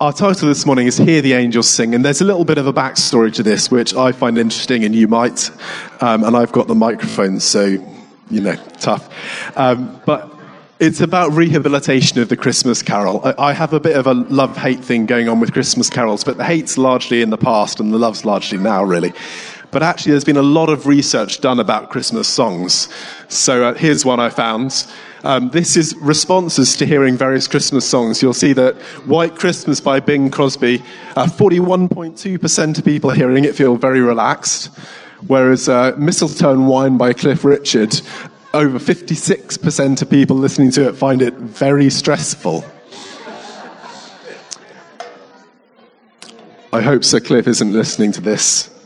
our title this morning is Hear the Angels Sing, and there's a little bit of a backstory to this, which I find interesting, and you might. Um, and I've got the microphone, so, you know, tough. Um, but it's about rehabilitation of the Christmas carol. I, I have a bit of a love hate thing going on with Christmas carols, but the hate's largely in the past, and the love's largely now, really. But actually, there's been a lot of research done about Christmas songs. So uh, here's one I found. Um, this is responses to hearing various Christmas songs. You'll see that White Christmas by Bing Crosby, uh, 41.2% of people hearing it feel very relaxed, whereas uh, Mistletoe and Wine by Cliff Richard, over 56% of people listening to it find it very stressful. I hope Sir Cliff isn't listening to this.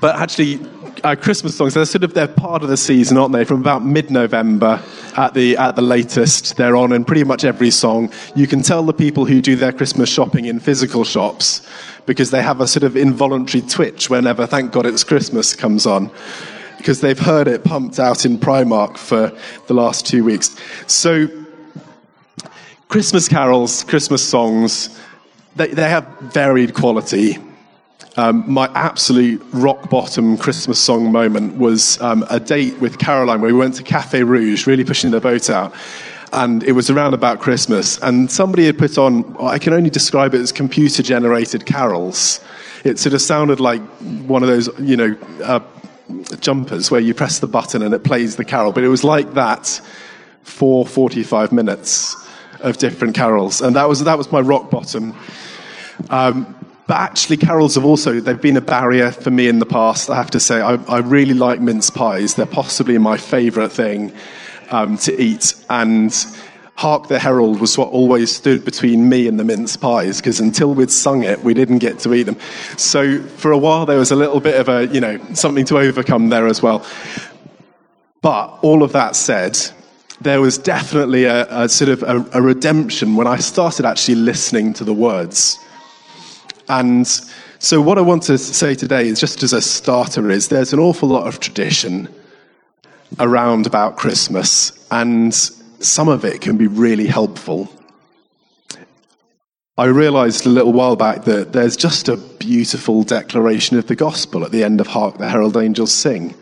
But actually, uh, Christmas songs, they're sort of they're part of the season, aren't they? From about mid-November at the at the latest, they're on in pretty much every song. You can tell the people who do their Christmas shopping in physical shops because they have a sort of involuntary twitch whenever "Thank God It's Christmas" comes on because they've heard it pumped out in Primark for the last two weeks. So, Christmas carols, Christmas songs, they, they have varied quality. Um, my absolute rock bottom Christmas song moment was um, a date with Caroline where we went to Cafe Rouge, really pushing the boat out. And it was around about Christmas. And somebody had put on, I can only describe it as computer generated carols. It sort of sounded like one of those, you know, uh, jumpers where you press the button and it plays the carol. But it was like that for 45 minutes of different carols. And that was, that was my rock bottom. Um, but actually, carols have also they've been a barrier for me in the past. I have to say, I, I really like mince pies. They're possibly my favourite thing um, to eat. And Hark the Herald was what always stood between me and the mince pies, because until we'd sung it, we didn't get to eat them. So for a while, there was a little bit of a, you know, something to overcome there as well. But all of that said, there was definitely a, a sort of a, a redemption when I started actually listening to the words. And so, what I want to say today is just as a starter is there's an awful lot of tradition around about Christmas, and some of it can be really helpful. I realized a little while back that there's just a beautiful declaration of the gospel at the end of Hark the Herald Angels Sing.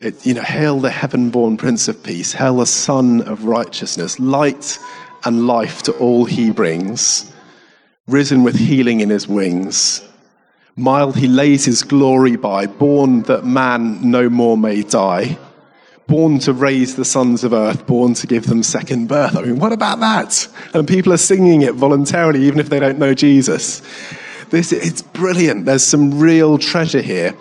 It, you know, hail the heaven born Prince of Peace, hail the Sun of Righteousness, light and life to all he brings risen with healing in his wings. Mild he lays his glory by, born that man no more may die, born to raise the sons of earth, born to give them second birth. I mean, what about that? And people are singing it voluntarily, even if they don't know Jesus. This, it's brilliant. There's some real treasure here.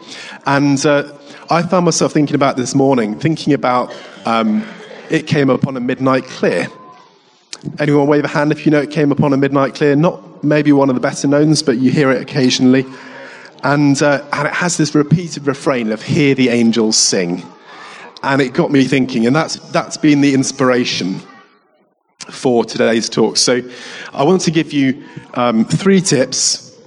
And uh, I found myself thinking about this morning, thinking about um, it came upon a midnight clear. Anyone wave a hand if you know it came upon a midnight clear? Not maybe one of the better knowns, but you hear it occasionally. And, uh, and it has this repeated refrain of hear the angels sing. And it got me thinking, and that's, that's been the inspiration for today's talk. So I want to give you um, three tips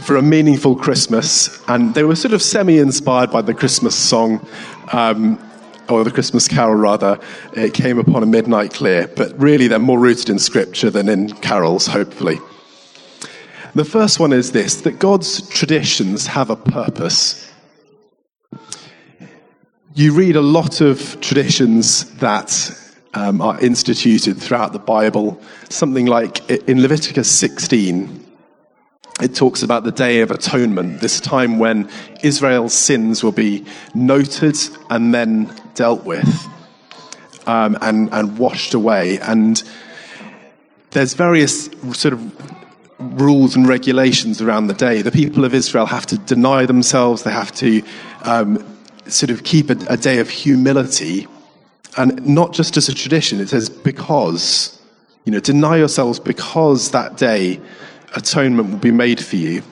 for a meaningful Christmas. And they were sort of semi inspired by the Christmas song. Um, or the Christmas Carol rather, it came upon a midnight clear, but really they're more rooted in scripture than in carols, hopefully. The first one is this that God's traditions have a purpose. You read a lot of traditions that um, are instituted throughout the Bible, something like in Leviticus 16, it talks about the Day of Atonement, this time when Israel's sins will be noted and then dealt with um, and, and washed away. And there's various sort of rules and regulations around the day. The people of Israel have to deny themselves, they have to um, sort of keep a, a day of humility. And not just as a tradition, it says because. You know, deny yourselves because that day atonement will be made for you.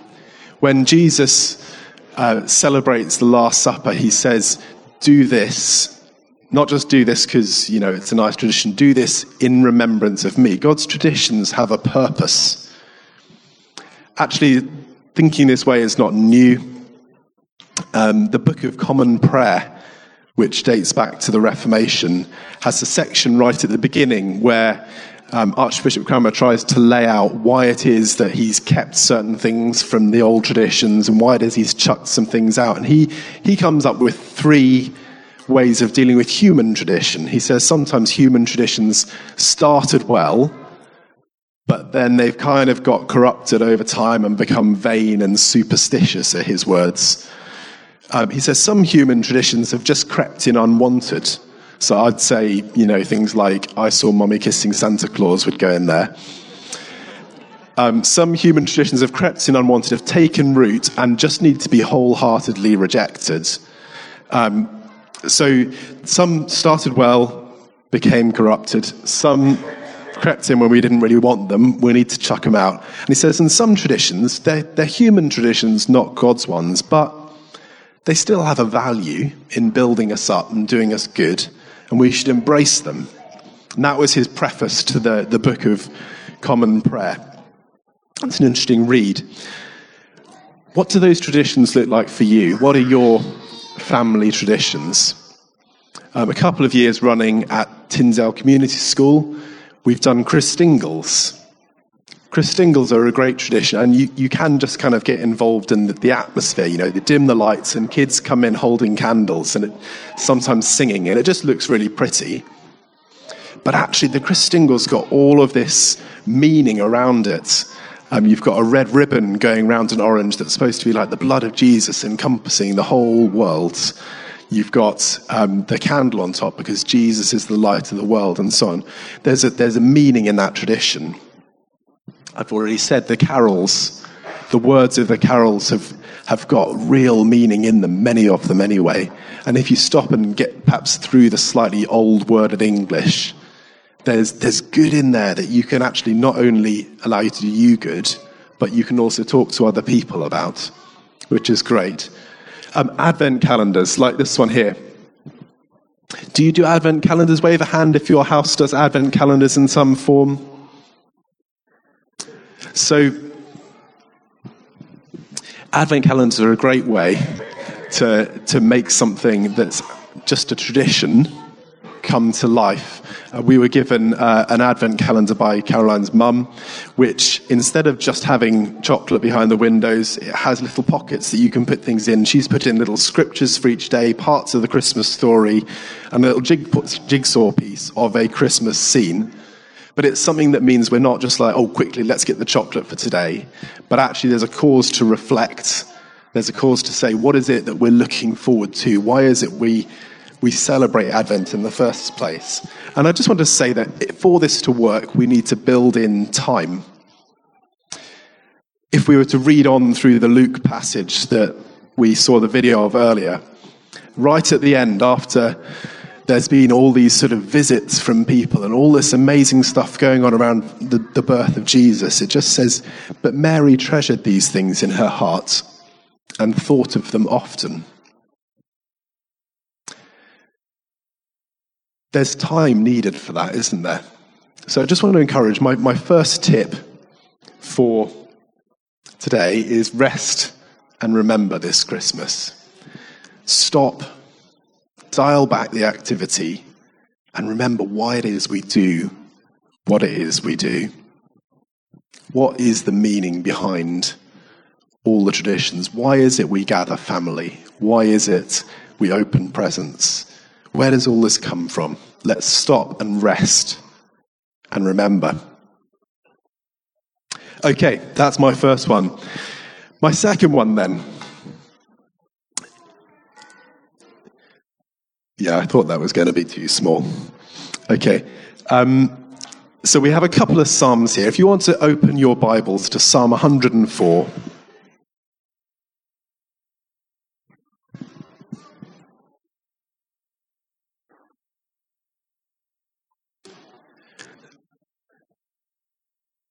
When Jesus uh, celebrates the Last Supper, he says, Do this. Not just do this because, you know, it's a nice tradition, do this in remembrance of me. God's traditions have a purpose. Actually, thinking this way is not new. Um, the Book of Common Prayer which dates back to the Reformation, has a section right at the beginning where um, Archbishop Cranmer tries to lay out why it is that he's kept certain things from the old traditions and why it is he's chucked some things out. And he, he comes up with three ways of dealing with human tradition. He says sometimes human traditions started well, but then they've kind of got corrupted over time and become vain and superstitious, are his words. Um, he says some human traditions have just crept in unwanted. So I'd say, you know, things like I saw mommy kissing Santa Claus would go in there. Um, some human traditions have crept in unwanted, have taken root, and just need to be wholeheartedly rejected. Um, so some started well, became corrupted. Some crept in when we didn't really want them. We need to chuck them out. And he says, in some traditions, they're, they're human traditions, not God's ones, but they still have a value in building us up and doing us good, and we should embrace them. And that was his preface to the, the book of Common Prayer. It's an interesting read. What do those traditions look like for you? What are your family traditions? Um, a couple of years running at Tyndale Community School, we've done Christingles. Christingles are a great tradition, and you, you can just kind of get involved in the, the, atmosphere. You know, they dim the lights, and kids come in holding candles and it, sometimes singing, and it just looks really pretty. But actually, the Christingles got all of this meaning around it. Um, you've got a red ribbon going round an orange that's supposed to be like the blood of Jesus encompassing the whole world. You've got um, the candle on top because Jesus is the light of the world, and so on. There's a, there's a meaning in that tradition. I've already said the carols, the words of the carols have, have got real meaning in them, many of them anyway. And if you stop and get perhaps through the slightly old worded English, there's, there's good in there that you can actually not only allow you to do you good, but you can also talk to other people about, which is great. Um, advent calendars, like this one here. Do you do advent calendars? Wave a hand if your house does advent calendars in some form. So, Advent calendars are a great way to, to make something that's just a tradition come to life. Uh, we were given uh, an advent calendar by Caroline's mum, which instead of just having chocolate behind the windows, it has little pockets that you can put things in. She's put in little scriptures for each day, parts of the Christmas story, and a little jig, jigsaw piece of a Christmas scene. But it's something that means we're not just like, oh, quickly, let's get the chocolate for today. But actually, there's a cause to reflect. There's a cause to say, what is it that we're looking forward to? Why is it we, we celebrate Advent in the first place? And I just want to say that for this to work, we need to build in time. If we were to read on through the Luke passage that we saw the video of earlier, right at the end, after there's been all these sort of visits from people and all this amazing stuff going on around the, the birth of Jesus. It just says, But Mary treasured these things in her heart and thought of them often. There's time needed for that, isn't there? So I just want to encourage my, my first tip for today is rest and remember this Christmas. Stop dial back the activity and remember why it is we do what it is we do. What is the meaning behind all the traditions? Why is it we gather family? Why is it we open presents? Where does all this come from? Let's stop and rest and remember. Okay, that's my first one. My second one, then, Yeah, I thought that was going to be too small. Okay. Um, so we have a couple of Psalms here. If you want to open your Bibles to Psalm 104.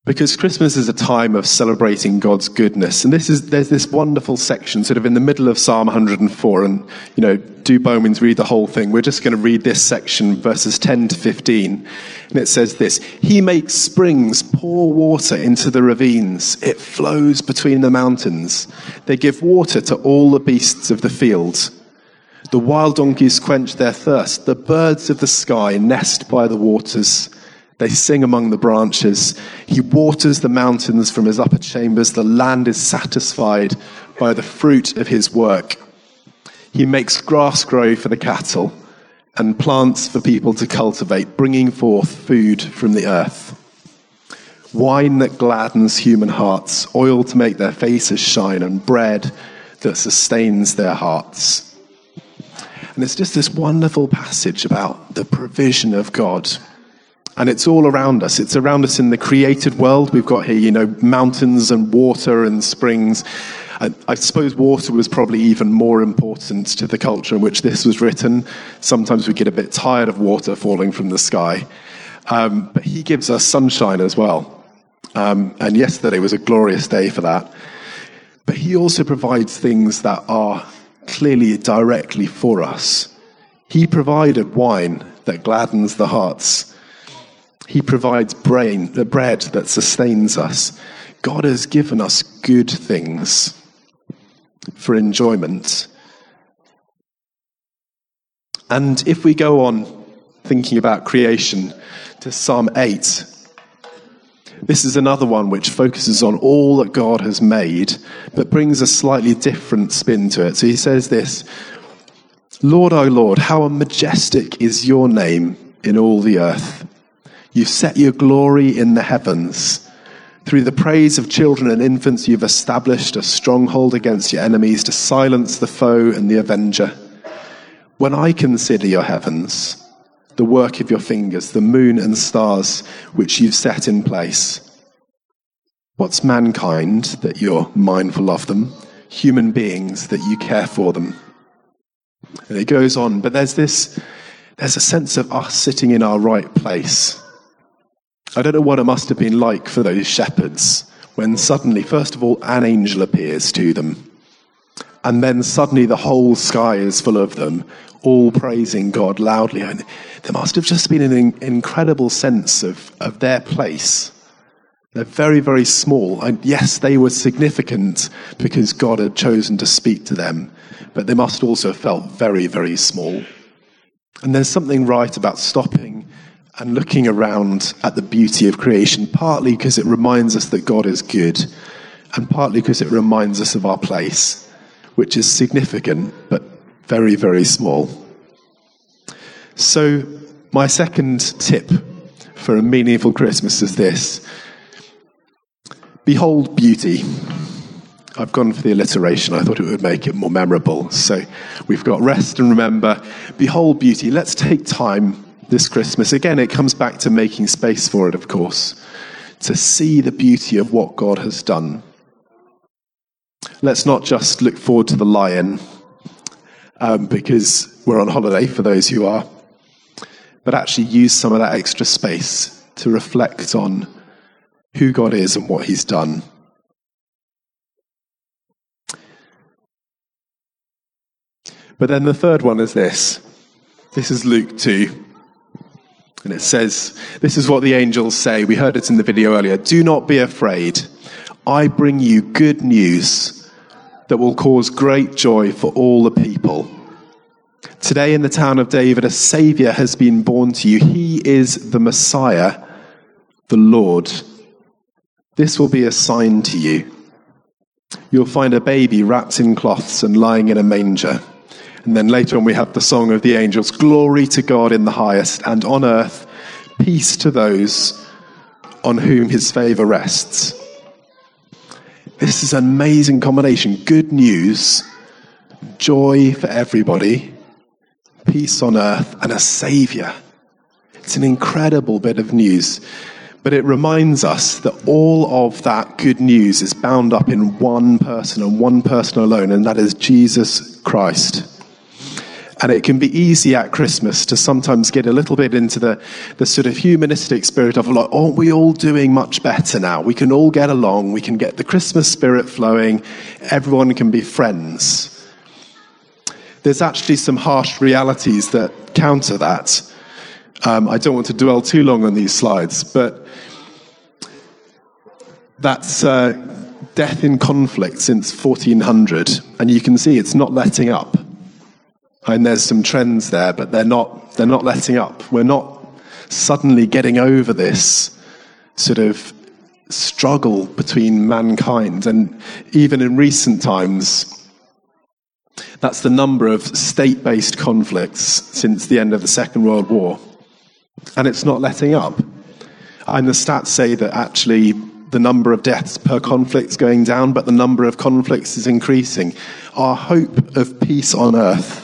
Because Christmas is a time of celebrating God's goodness. And this is, there's this wonderful section sort of in the middle of Psalm 104. And, you know, do by means read the whole thing. We're just going to read this section, verses 10 to 15. And it says this He makes springs pour water into the ravines, it flows between the mountains. They give water to all the beasts of the field. The wild donkeys quench their thirst. The birds of the sky nest by the waters. They sing among the branches. He waters the mountains from his upper chambers. The land is satisfied by the fruit of his work. He makes grass grow for the cattle and plants for people to cultivate, bringing forth food from the earth. Wine that gladdens human hearts, oil to make their faces shine, and bread that sustains their hearts. And it's just this wonderful passage about the provision of God. And it's all around us. It's around us in the created world. We've got here, you know, mountains and water and springs. I, I, suppose water was probably even more important to the culture in which this was written. Sometimes we get a bit tired of water falling from the sky. Um, but he gives us sunshine as well. Um, and yesterday was a glorious day for that. But he also provides things that are clearly directly for us. He provided wine that gladdens the hearts. He provides brain, the bread that sustains us. God has given us good things for enjoyment. And if we go on thinking about creation to Psalm 8, this is another one which focuses on all that God has made, but brings a slightly different spin to it. So he says this Lord, O Lord, how majestic is your name in all the earth. You've set your glory in the heavens. Through the praise of children and infants, you've established a stronghold against your enemies to silence the foe and the avenger. When I consider your heavens, the work of your fingers, the moon and stars which you've set in place. What's mankind that you're mindful of them? Human beings that you care for them. And it goes on, but there's this, there's a sense of us sitting in our right place. I don't know what it must have been like for those shepherds when suddenly, first of all, an angel appears to them. And then suddenly the whole sky is full of them, all praising God loudly. And there must have just been an incredible sense of, of their place. They're very, very small. And yes, they were significant because God had chosen to speak to them, but they must also have felt very, very small. And there's something right about stopping and looking around at the beauty of creation, partly because it reminds us that God is good, and partly because it reminds us of our place, which is significant but very, very small. So, my second tip for a meaningful Christmas is this Behold beauty. I've gone for the alliteration. I thought it would make it more memorable. So we've got rest and remember. Behold beauty. Let's take time this Christmas. Again, it comes back to making space for it, of course, to see the beauty of what God has done. Let's not just look forward to the lion um, because we're on holiday for those who are, but actually use some of that extra space to reflect on who God is and what He's done. But then the third one is this. This is Luke 2. And it says, This is what the angels say. We heard it in the video earlier. Do not be afraid. I bring you good news that will cause great joy for all the people. Today, in the town of David, a Savior has been born to you. He is the Messiah, the Lord. This will be a sign to you. You'll find a baby wrapped in cloths and lying in a manger. And then later on, we have the song of the angels Glory to God in the highest, and on earth, peace to those on whom his favor rests. This is an amazing combination. Good news, joy for everybody, peace on earth, and a savior. It's an incredible bit of news. But it reminds us that all of that good news is bound up in one person and one person alone, and that is Jesus Christ. And it can be easy at Christmas to sometimes get a little bit into the, the sort of humanistic spirit of like, aren't we all doing much better now? We can all get along. We can get the Christmas spirit flowing. Everyone can be friends. There's actually some harsh realities that counter that. Um, I don't want to dwell too long on these slides, but that's uh, death in conflict since 1400. And you can see it's not letting up. And there's some trends there, but they're not, they're not letting up. We're not suddenly getting over this sort of struggle between mankind. And even in recent times, that's the number of state based conflicts since the end of the Second World War. And it's not letting up. And the stats say that actually the number of deaths per conflict is going down, but the number of conflicts is increasing. Our hope of peace on earth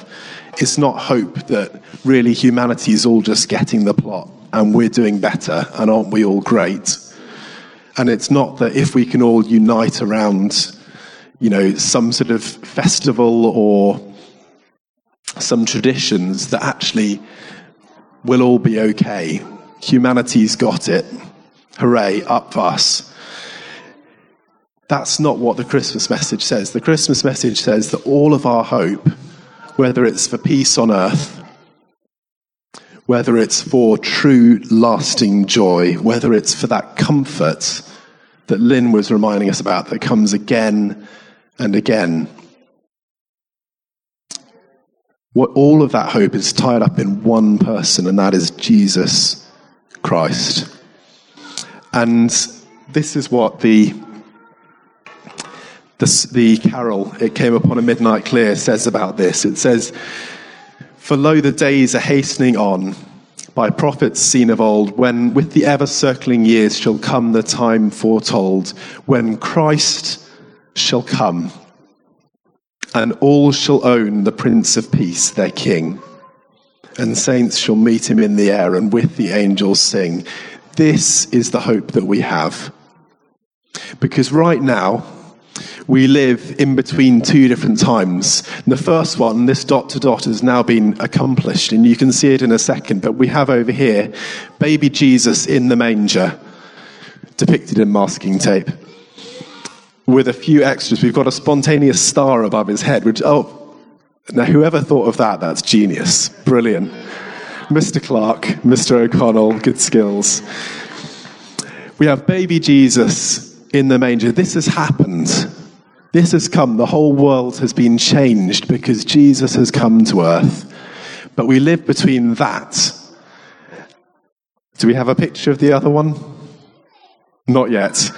is not hope that really humanity is all just getting the plot and we're doing better and aren't we all great? And it's not that if we can all unite around, you know, some sort of festival or some traditions that actually we'll all be okay. Humanity's got it. Hooray, up for us. That's not what the Christmas message says. The Christmas message says that all of our hope, whether it's for peace on earth, whether it's for true lasting joy, whether it's for that comfort that Lynn was reminding us about that comes again and again. What all of that hope is tied up in one person, and that is Jesus Christ. And this is what the the, the carol, It Came Upon a Midnight Clear, says about this. It says, For lo, the days are hastening on, by prophets seen of old, when with the ever circling years shall come the time foretold, when Christ shall come, and all shall own the Prince of Peace, their King. And saints shall meet him in the air, and with the angels sing. This is the hope that we have. Because right now, we live in between two different times. And the first one, this dot to dot, has now been accomplished, and you can see it in a second. But we have over here baby Jesus in the manger, depicted in masking tape, with a few extras. We've got a spontaneous star above his head, which, oh, now whoever thought of that, that's genius. Brilliant. Mr. Clark, Mr. O'Connell, good skills. We have baby Jesus in the manger. This has happened this has come, the whole world has been changed because Jesus has come to earth. But we live between that. Do we have a picture of the other one? Not yet.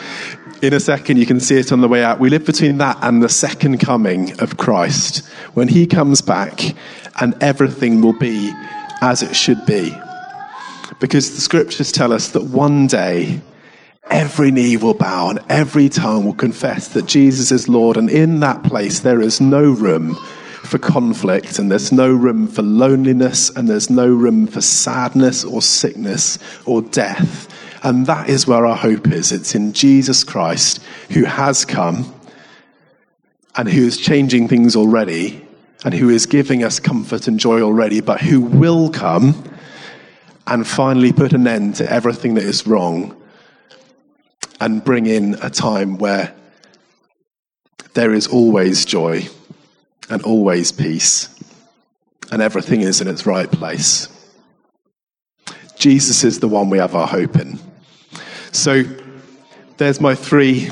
In a second, you can see it on the way out. We live between that and the second coming of Christ, when he comes back and everything will be as it should be. Because the scriptures tell us that one day every knee will bow and every tongue will confess that Jesus is Lord. And in that place, there is no room for conflict, and there's no room for loneliness, and there's no room for sadness or sickness or death. And that is where our hope is. It's in Jesus Christ who has come and who is changing things already and who is giving us comfort and joy already, but who will come and finally put an end to everything that is wrong and bring in a time where there is always joy and always peace and everything is in its right place. Jesus is the one we have our hope in. So there's my three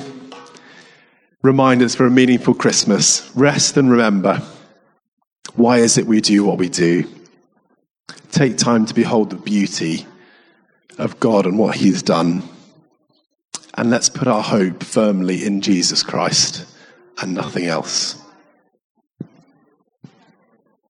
reminders for a meaningful Christmas. Rest and remember. Why is it we do what we do? Take time to behold the beauty of God and what He's done. And let's put our hope firmly in Jesus Christ and nothing else.